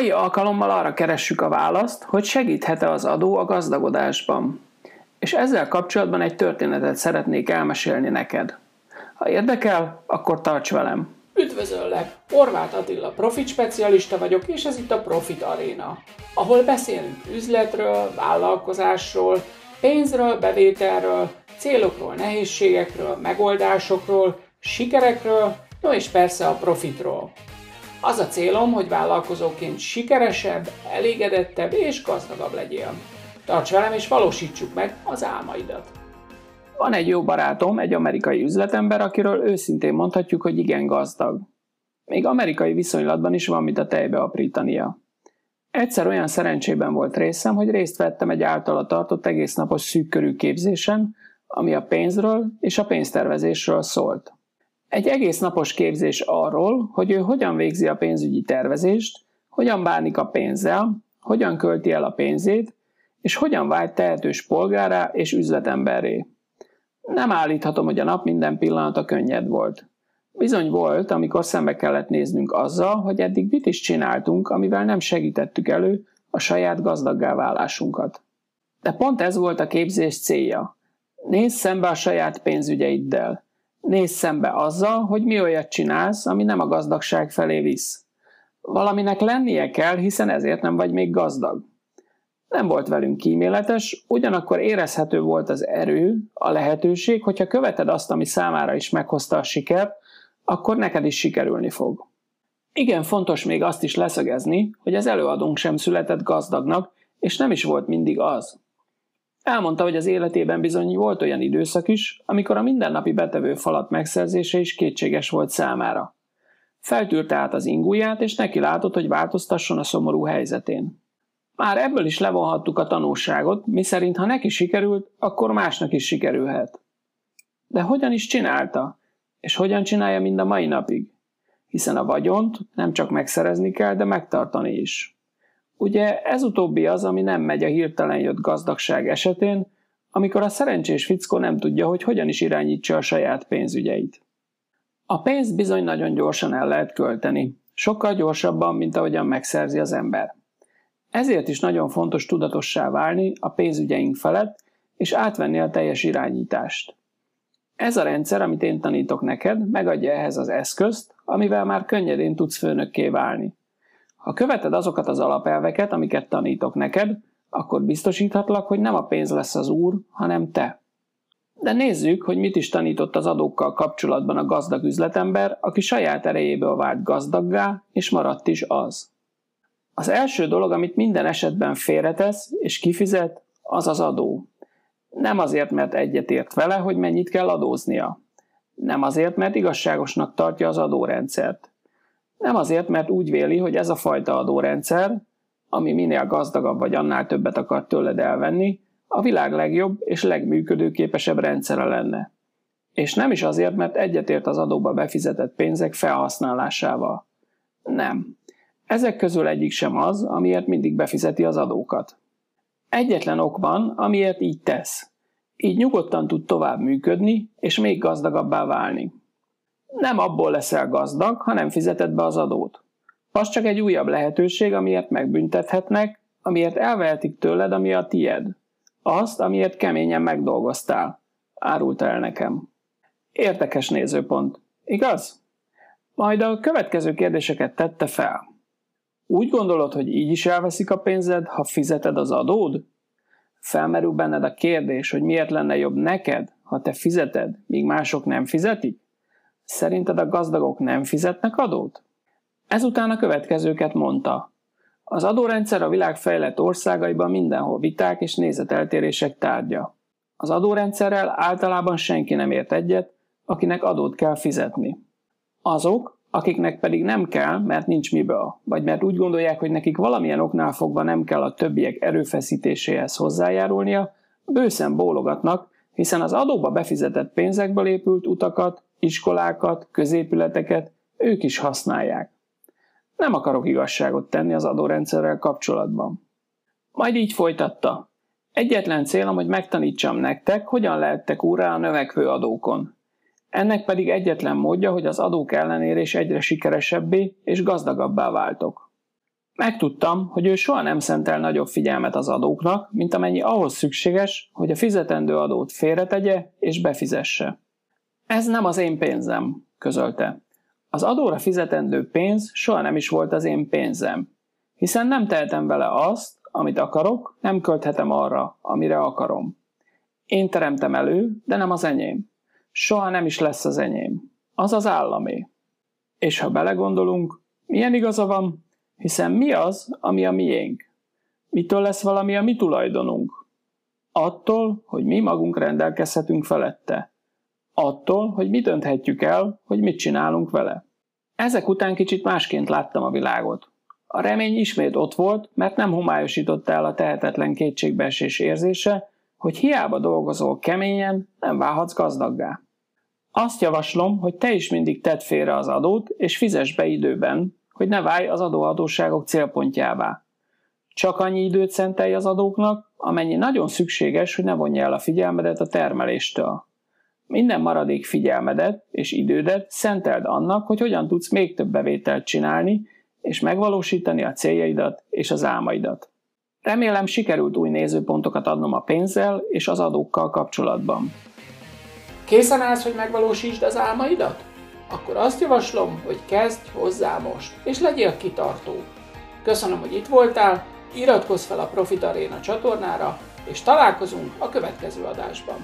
mai alkalommal arra keressük a választ, hogy segíthet-e az adó a gazdagodásban. És ezzel kapcsolatban egy történetet szeretnék elmesélni neked. Ha érdekel, akkor tarts velem! Üdvözöllek! Horváth Attila profit specialista vagyok, és ez itt a Profit Arena, ahol beszélünk üzletről, vállalkozásról, pénzről, bevételről, célokról, nehézségekről, megoldásokról, sikerekről, no és persze a profitról. Az a célom, hogy vállalkozóként sikeresebb, elégedettebb és gazdagabb legyél. Tarts velem és valósítsuk meg az álmaidat! Van egy jó barátom, egy amerikai üzletember, akiről őszintén mondhatjuk, hogy igen gazdag. Még amerikai viszonylatban is van, mint a tejbe aprítania. Egyszer olyan szerencsében volt részem, hogy részt vettem egy általa tartott egésznapos szűkkörű képzésen, ami a pénzről és a pénztervezésről szólt. Egy egész napos képzés arról, hogy ő hogyan végzi a pénzügyi tervezést, hogyan bánik a pénzzel, hogyan költi el a pénzét, és hogyan vált tehetős polgárá és üzletemberré. Nem állíthatom, hogy a nap minden pillanata könnyed volt. Bizony volt, amikor szembe kellett néznünk azzal, hogy eddig mit is csináltunk, amivel nem segítettük elő a saját gazdaggá válásunkat. De pont ez volt a képzés célja. Nézz szembe a saját pénzügyeiddel. Nézz szembe azzal, hogy mi olyat csinálsz, ami nem a gazdagság felé visz. Valaminek lennie kell, hiszen ezért nem vagy még gazdag. Nem volt velünk kíméletes, ugyanakkor érezhető volt az erő, a lehetőség, hogyha követed azt, ami számára is meghozta a sikert, akkor neked is sikerülni fog. Igen fontos még azt is leszögezni, hogy az előadónk sem született gazdagnak, és nem is volt mindig az. Elmondta, hogy az életében bizony volt olyan időszak is, amikor a mindennapi betevő falat megszerzése is kétséges volt számára. Feltűrte át az ingúját, és neki látott, hogy változtasson a szomorú helyzetén. Már ebből is levonhattuk a tanulságot, miszerint ha neki sikerült, akkor másnak is sikerülhet. De hogyan is csinálta? És hogyan csinálja mind a mai napig? Hiszen a vagyont nem csak megszerezni kell, de megtartani is. Ugye ez utóbbi az, ami nem megy a hirtelen jött gazdagság esetén, amikor a szerencsés fickó nem tudja, hogy hogyan is irányítsa a saját pénzügyeit. A pénzt bizony nagyon gyorsan el lehet költeni, sokkal gyorsabban, mint ahogyan megszerzi az ember. Ezért is nagyon fontos tudatossá válni a pénzügyeink felett, és átvenni a teljes irányítást. Ez a rendszer, amit én tanítok neked, megadja ehhez az eszközt, amivel már könnyedén tudsz főnökké válni. Ha követed azokat az alapelveket, amiket tanítok neked, akkor biztosíthatlak, hogy nem a pénz lesz az úr, hanem te. De nézzük, hogy mit is tanított az adókkal kapcsolatban a gazdag üzletember, aki saját erejéből vált gazdaggá, és maradt is az. Az első dolog, amit minden esetben félretesz és kifizet, az az adó. Nem azért, mert egyetért vele, hogy mennyit kell adóznia. Nem azért, mert igazságosnak tartja az adórendszert. Nem azért, mert úgy véli, hogy ez a fajta adórendszer, ami minél gazdagabb vagy annál többet akar tőled elvenni, a világ legjobb és legműködőképesebb rendszere lenne. És nem is azért, mert egyetért az adóba befizetett pénzek felhasználásával. Nem. Ezek közül egyik sem az, amiért mindig befizeti az adókat. Egyetlen ok van, amiért így tesz. Így nyugodtan tud tovább működni, és még gazdagabbá válni. Nem abból leszel gazdag, ha nem fizeted be az adót. Az csak egy újabb lehetőség, amiért megbüntethetnek, amiért elvehetik tőled, ami a tied. Azt, amiért keményen megdolgoztál. Árulta el nekem. Érdekes nézőpont, igaz? Majd a következő kérdéseket tette fel. Úgy gondolod, hogy így is elveszik a pénzed, ha fizeted az adód? Felmerül benned a kérdés, hogy miért lenne jobb neked, ha te fizeted, míg mások nem fizetik? Szerinted a gazdagok nem fizetnek adót? Ezután a következőket mondta. Az adórendszer a világ fejlett országaiban mindenhol viták és nézeteltérések tárgya. Az adórendszerrel általában senki nem ért egyet, akinek adót kell fizetni. Azok, akiknek pedig nem kell, mert nincs miből, vagy mert úgy gondolják, hogy nekik valamilyen oknál fogva nem kell a többiek erőfeszítéséhez hozzájárulnia, bőszen bólogatnak, hiszen az adóba befizetett pénzekből épült utakat, iskolákat, középületeket ők is használják. Nem akarok igazságot tenni az adórendszerrel kapcsolatban. Majd így folytatta. Egyetlen célom, hogy megtanítsam nektek, hogyan lehettek úrá a növekvő adókon. Ennek pedig egyetlen módja, hogy az adók ellenére is egyre sikeresebbé és gazdagabbá váltok. Megtudtam, hogy ő soha nem szentel nagyobb figyelmet az adóknak, mint amennyi ahhoz szükséges, hogy a fizetendő adót félretegye és befizesse. Ez nem az én pénzem, közölte. Az adóra fizetendő pénz soha nem is volt az én pénzem, hiszen nem tehetem vele azt, amit akarok, nem költhetem arra, amire akarom. Én teremtem elő, de nem az enyém. Soha nem is lesz az enyém. Az az államé. És ha belegondolunk, milyen igaza van, hiszen mi az, ami a miénk? Mitől lesz valami a mi tulajdonunk? Attól, hogy mi magunk rendelkezhetünk felette. Attól, hogy mi dönthetjük el, hogy mit csinálunk vele. Ezek után kicsit másként láttam a világot. A remény ismét ott volt, mert nem homályosította el a tehetetlen kétségbeesés érzése, hogy hiába dolgozol keményen, nem válhatsz gazdaggá. Azt javaslom, hogy te is mindig tedd félre az adót, és fizess be időben, hogy ne válj az adóhatóságok célpontjává. Csak annyi időt szentelj az adóknak, amennyi nagyon szükséges, hogy ne vonja el a figyelmedet a termeléstől. Minden maradék figyelmedet és idődet szenteld annak, hogy hogyan tudsz még több bevételt csinálni, és megvalósítani a céljaidat és az álmaidat. Remélem sikerült új nézőpontokat adnom a pénzzel és az adókkal kapcsolatban. Készen állsz, hogy megvalósítsd az álmaidat? Akkor azt javaslom, hogy kezdj hozzá most, és legyél kitartó. Köszönöm, hogy itt voltál, iratkozz fel a Profit Arena csatornára, és találkozunk a következő adásban.